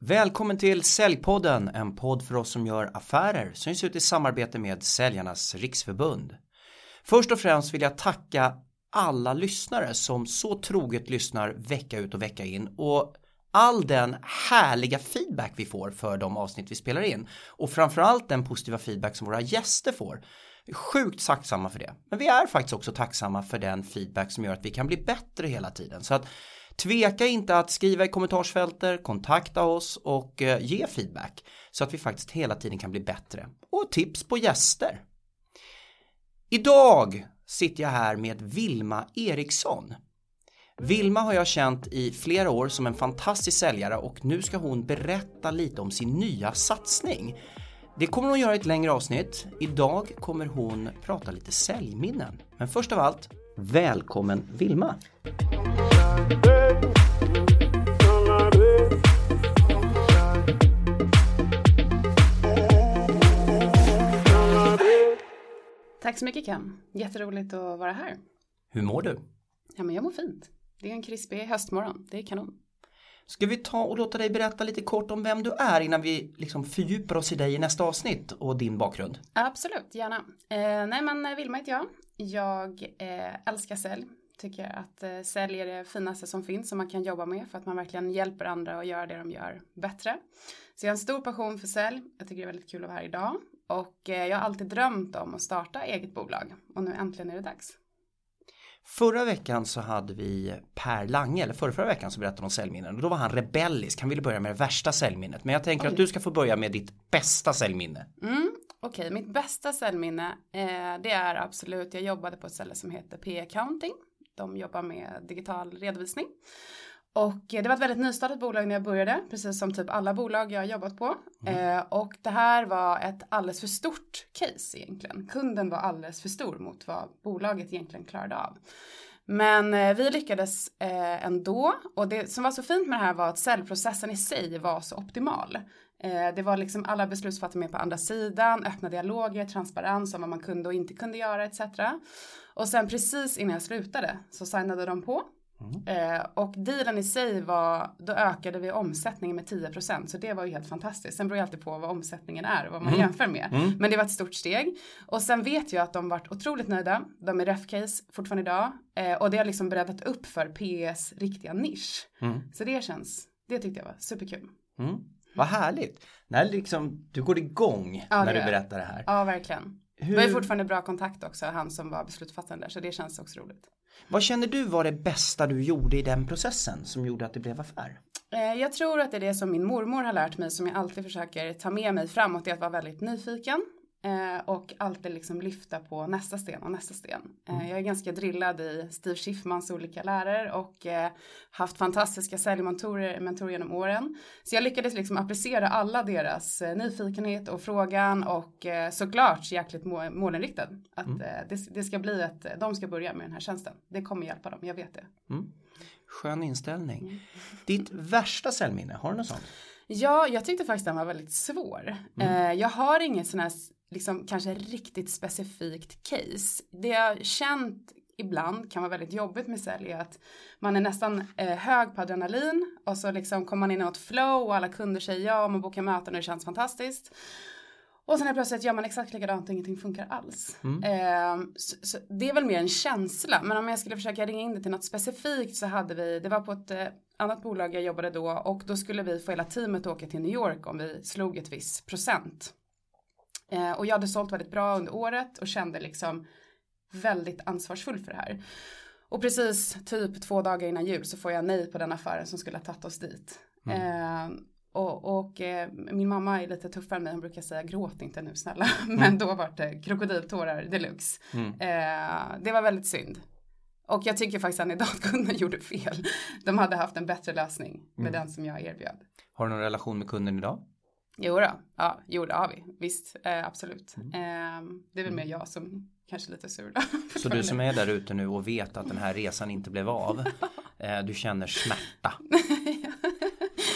Välkommen till Säljpodden, en podd för oss som gör affärer som ges ut i samarbete med Säljarnas Riksförbund. Först och främst vill jag tacka alla lyssnare som så troget lyssnar vecka ut och vecka in och all den härliga feedback vi får för de avsnitt vi spelar in och framförallt den positiva feedback som våra gäster får. Vi är sjukt tacksamma för det. Men vi är faktiskt också tacksamma för den feedback som gör att vi kan bli bättre hela tiden. Så att Tveka inte att skriva i kommentarsfältet, kontakta oss och eh, ge feedback så att vi faktiskt hela tiden kan bli bättre. Och tips på gäster. Idag sitter jag här med Vilma Eriksson. Vilma har jag känt i flera år som en fantastisk säljare och nu ska hon berätta lite om sin nya satsning. Det kommer hon göra i ett längre avsnitt. Idag kommer hon prata lite säljminnen. Men först av allt, välkommen Vilma! Tack så mycket Ken. Jätteroligt att vara här. Hur mår du? Ja, men jag mår fint. Det är en krispig höstmorgon. Det är kanon. Ska vi ta och låta dig berätta lite kort om vem du är innan vi liksom fördjupar oss i dig i nästa avsnitt och din bakgrund? Absolut, gärna. Eh, nej men Vilma heter jag. Jag eh, älskar sälj. Tycker att eh, sälj är det finaste som finns som man kan jobba med för att man verkligen hjälper andra att göra det de gör bättre. Så jag har en stor passion för sälj. Jag tycker det är väldigt kul att vara här idag. Och eh, jag har alltid drömt om att starta eget bolag. Och nu äntligen är det dags. Förra veckan så hade vi Per Lange, eller förra, förra veckan så berättade om säljminnen och då var han rebellisk, han ville börja med det värsta säljminnet. Men jag tänker Oj. att du ska få börja med ditt bästa säljminne. Mm, Okej, okay. mitt bästa säljminne eh, det är absolut, jag jobbade på ett ställe som heter P-accounting. De jobbar med digital redovisning. Och det var ett väldigt nystartat bolag när jag började, precis som typ alla bolag jag har jobbat på. Mm. Eh, och det här var ett alldeles för stort case egentligen. Kunden var alldeles för stor mot vad bolaget egentligen klarade av. Men eh, vi lyckades eh, ändå och det som var så fint med det här var att säljprocessen i sig var så optimal. Eh, det var liksom alla beslutsfattare med på andra sidan, öppna dialoger, transparens om vad man kunde och inte kunde göra etc. Och sen precis innan jag slutade så signade de på Mm. Eh, och dealen i sig var, då ökade vi omsättningen med 10% så det var ju helt fantastiskt. Sen beror det alltid på vad omsättningen är och vad man mm. jämför med. Mm. Men det var ett stort steg. Och sen vet jag att de varit otroligt nöjda. De är ref-case fortfarande idag. Eh, och det har liksom breddat upp för PS riktiga nisch. Mm. Så det känns, det tyckte jag var superkul. Vad härligt. När liksom, du går igång ja, när du berättar det här. Ja, verkligen. Hur... Vi har fortfarande bra kontakt också, han som var beslutsfattande så det känns också roligt. Vad känner du var det bästa du gjorde i den processen som gjorde att det blev affär? Eh, jag tror att det är det som min mormor har lärt mig som jag alltid försöker ta med mig framåt, det är att vara väldigt nyfiken Eh, och alltid liksom lyfta på nästa sten och nästa sten. Eh, mm. Jag är ganska drillad i Steve Schiffmans olika lärare och eh, haft fantastiska säljmentorer mentorer genom åren. Så jag lyckades liksom applicera alla deras eh, nyfikenhet och frågan och eh, såklart jäkligt må målinriktad. Att mm. Eh, det, det, ska bli att de ska börja med den här tjänsten. Det kommer hjälpa dem, jag vet det. Mm. Skön inställning. Mm. Ditt värsta säljminne, har du något sånt? Ja, jag tyckte faktiskt den var väldigt svår. Mm. jag har inget sån här liksom kanske riktigt specifikt case. Det jag känt ibland kan vara väldigt jobbigt med sälj är att man är nästan eh, hög på adrenalin och så liksom kommer man in i ett flow och alla kunder säger ja och man bokar möten och det känns fantastiskt. Och sen är plötsligt gör man exakt likadant och ingenting funkar alls. Mm. Eh, så, så det är väl mer en känsla. Men om jag skulle försöka ringa in det till något specifikt så hade vi, det var på ett eh, annat bolag jag jobbade då och då skulle vi få hela teamet åka till New York om vi slog ett visst procent. Eh, och jag hade sålt väldigt bra under året och kände liksom väldigt ansvarsfull för det här. Och precis typ två dagar innan jul så får jag nej på den affären som skulle ha tagit oss dit. Mm. Eh, och, och eh, min mamma är lite tuffare än mig, hon brukar säga gråt inte nu snälla. Mm. Men då var det krokodiltårar deluxe. Mm. Eh, det var väldigt synd. Och jag tycker faktiskt än idag att kunden gjorde fel. De hade haft en bättre lösning med mm. den som jag erbjöd. Har du någon relation med kunden idag? Jo då, ja, jo det har vi, visst, eh, absolut. Mm. Eh, det är väl mer jag som kanske lite sur då. Så du som är där ute nu och vet att den här resan inte blev av, eh, du känner smärta?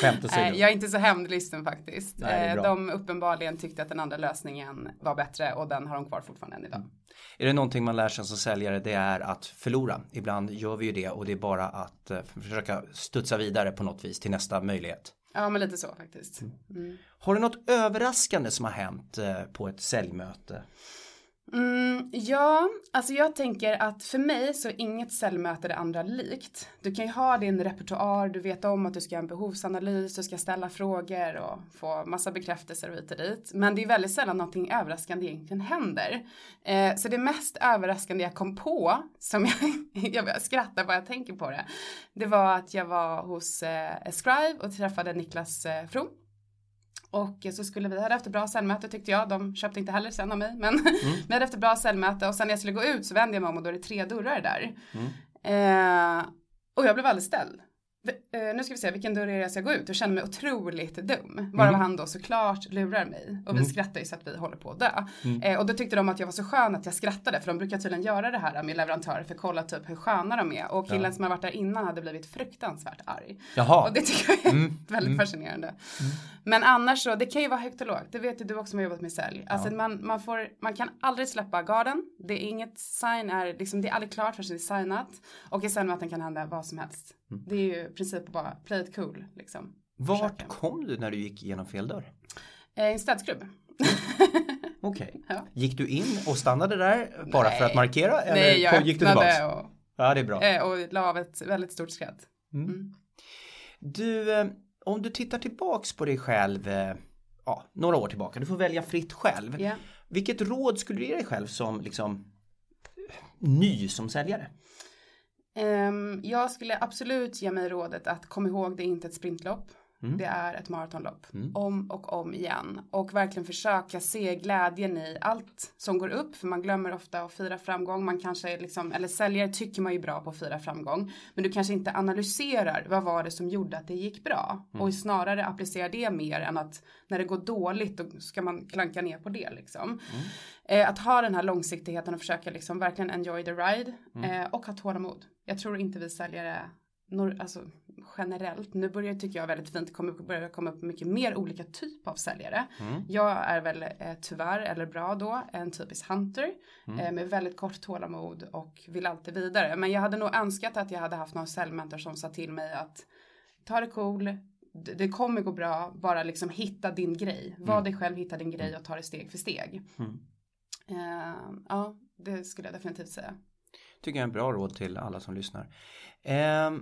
Skämt åsido. Jag är inte så hämndlysten faktiskt. Nej, eh, de uppenbarligen tyckte att den andra lösningen var bättre och den har de kvar fortfarande än idag. Mm. Är det någonting man lär sig som säljare det är att förlora. Ibland gör vi ju det och det är bara att uh, försöka studsa vidare på något vis till nästa möjlighet. Ja, men lite så faktiskt. Mm. Har du något överraskande som har hänt eh, på ett säljmöte? Mm, ja, alltså jag tänker att för mig så är inget cellmöte det andra likt. Du kan ju ha din repertoar, du vet om att du ska göra en behovsanalys, du ska ställa frågor och få massa bekräftelser och hit och dit. Men det är väldigt sällan någonting överraskande egentligen händer. Eh, så det mest överraskande jag kom på, som jag, jag skrattar bara jag tänker på det, det var att jag var hos eh, Scribe och träffade Niklas eh, From och så skulle vi, hade haft ett bra säljmöte tyckte jag, de köpte inte heller sen av mig, men mm. vi hade haft ett bra säljmöte och sen när jag skulle gå ut så vände jag mig om och då är det tre dörrar där. Mm. Eh, och jag blev alldeles ställd. Uh, nu ska vi se vilken dörr är det jag ska gå ut och känner mig otroligt dum. Varav mm. han då såklart lurar mig. Och vi mm. skrattar ju så att vi håller på att dö. Mm. Uh, och då tyckte de att jag var så skön att jag skrattade. För de brukar tydligen göra det här med leverantörer för att kolla typ hur sköna de är. Och killen ja. som har varit där innan hade blivit fruktansvärt arg. Jaha. Och det tycker jag är mm. väldigt mm. fascinerande. Mm. Men annars så, det kan ju vara högt och lågt. Det vet ju du också som har jobbat med sälj. Alltså ja. man, man, får, man kan aldrig släppa garden. Det är inget sign, är, liksom, det är aldrig klart förrän det är signat. Och i säljmöten kan hända vad som helst. Mm. Det är ju i princip bara play it cool liksom. Vart Försöka. kom du när du gick igenom fel dörr? Eh, en städskrubb. Okej. Okay. Ja. Gick du in och stannade där bara Nej. för att markera? Eller Nej, jag gick du tillbaks? Och, ja, det är bra. Eh, och la av ett väldigt stort skratt. Mm. Mm. Du, eh, om du tittar tillbaks på dig själv ja, några år tillbaka, du får välja fritt själv. Yeah. Vilket råd skulle du ge dig själv som liksom ny som säljare? Um, jag skulle absolut ge mig rådet att kom ihåg det är inte ett sprintlopp. Mm. Det är ett maratonlopp. Mm. Om och om igen. Och verkligen försöka se glädjen i allt som går upp. För man glömmer ofta att fira framgång. Man kanske liksom, eller säljare tycker man ju bra på att fira framgång. Men du kanske inte analyserar vad var det som gjorde att det gick bra. Mm. Och snarare applicera det mer än att när det går dåligt då ska man klanka ner på det liksom. Mm. Eh, att ha den här långsiktigheten och försöka liksom verkligen enjoy the ride. Mm. Eh, och ha tålamod. Jag tror inte vi säljare alltså generellt, nu börjar tycker jag väldigt fint, kommer börja komma upp mycket mer olika typ av säljare. Mm. Jag är väl eh, tyvärr, eller bra då, en typisk hunter mm. eh, med väldigt kort tålamod och vill alltid vidare. Men jag hade nog önskat att jag hade haft någon säljmentor som sa till mig att ta det cool, det kommer gå bra, bara liksom hitta din grej. Var mm. dig själv, hitta din grej och ta det steg för steg. Mm. Uh, ja, det skulle jag definitivt säga. Tycker jag är en bra råd till alla som lyssnar. Uh,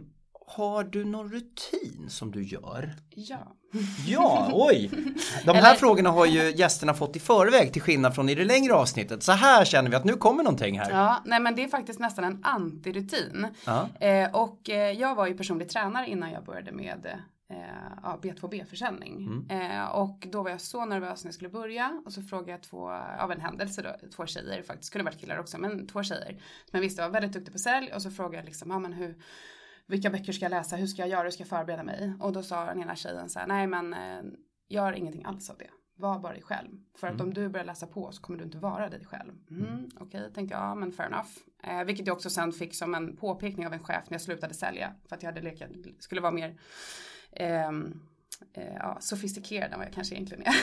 har du någon rutin som du gör? Ja. Ja, oj! De här Eller... frågorna har ju gästerna fått i förväg till skillnad från i det längre avsnittet. Så här känner vi att nu kommer någonting här. Ja, nej men det är faktiskt nästan en antirutin. Eh, och eh, jag var ju personlig tränare innan jag började med eh, ja, B2B-försäljning. Mm. Eh, och då var jag så nervös när jag skulle börja och så frågade jag två, av en händelse då, två tjejer faktiskt, kunde varit killar också, men två tjejer som jag visste var väldigt duktiga på sälj och så frågade jag liksom, ja men hur vilka böcker ska jag läsa, hur ska jag göra, hur ska jag förbereda mig? Och då sa den ena tjejen så här, nej men eh, gör ingenting alls av det. Var bara dig själv. För att mm. om du börjar läsa på så kommer du inte vara dig själv. Mm, mm. Okej, okay, tänkte jag, men fair enough. Eh, vilket jag också sen fick som en påpekning av en chef när jag slutade sälja. För att jag hade lekat, skulle vara mer eh, eh, ja, sofistikerad än vad jag kanske egentligen är.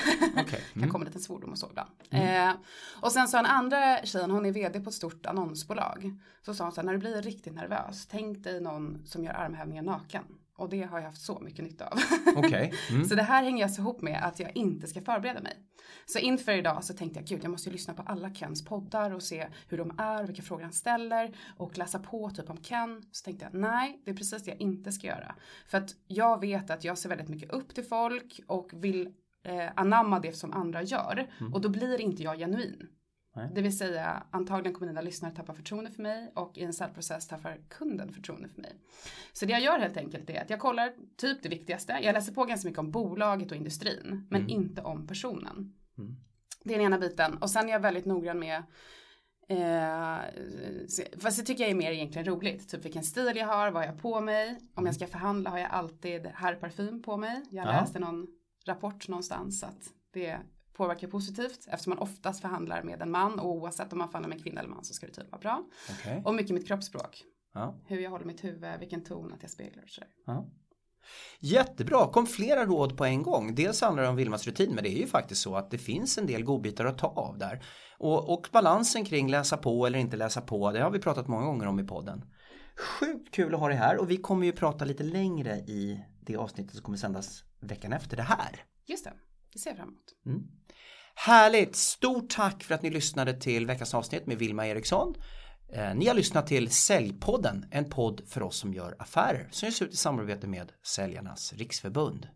Okay. Mm. kan komma en liten svordom och så ibland. Mm. Eh, och sen sa en andra tjejen, hon är vd på ett stort annonsbolag. Så sa hon så här, när du blir riktigt nervös, tänk dig någon som gör armhävningar naken. Och det har jag haft så mycket nytta av. Okay. Mm. så det här hänger alltså ihop med att jag inte ska förbereda mig. Så inför idag så tänkte jag gud jag måste ju lyssna på alla Kens poddar och se hur de är, vilka frågor han ställer och läsa på typ om Ken. Så tänkte jag nej, det är precis det jag inte ska göra. För att jag vet att jag ser väldigt mycket upp till folk och vill eh, anamma det som andra gör. Mm. Och då blir inte jag genuin. Nej. Det vill säga antagligen kommer dina lyssnare tappa förtroende för mig och i en säljprocess tappar kunden förtroende för mig. Så det jag gör helt enkelt är att jag kollar typ det viktigaste. Jag läser på ganska mycket om bolaget och industrin men mm. inte om personen. Mm. Det är den ena biten och sen är jag väldigt noggrann med Eh, fast det tycker jag är mer egentligen roligt. Typ vilken stil jag har, vad jag har på mig. Om jag ska förhandla har jag alltid herrparfym på mig. Jag ja. läste någon rapport någonstans att det påverkar positivt eftersom man oftast förhandlar med en man och oavsett om man förhandlar med en kvinna eller man så ska det typ vara bra. Okay. Och mycket mitt kroppsspråk. Ja. Hur jag håller mitt huvud, vilken ton att jag speglar och sådär. Ja. Jättebra, kom flera råd på en gång. Dels handlar det om Vilmas rutin men det är ju faktiskt så att det finns en del godbitar att ta av där. Och, och balansen kring läsa på eller inte läsa på, det har vi pratat många gånger om i podden. Sjukt kul att ha dig här och vi kommer ju prata lite längre i det avsnittet som kommer sändas veckan efter det här. Just det, det ser jag fram emot. Mm. Härligt! Stort tack för att ni lyssnade till veckans avsnitt med Vilma Eriksson. Eh, ni har lyssnat till Säljpodden, en podd för oss som gör affärer som ges ut i samarbete med Säljarnas Riksförbund.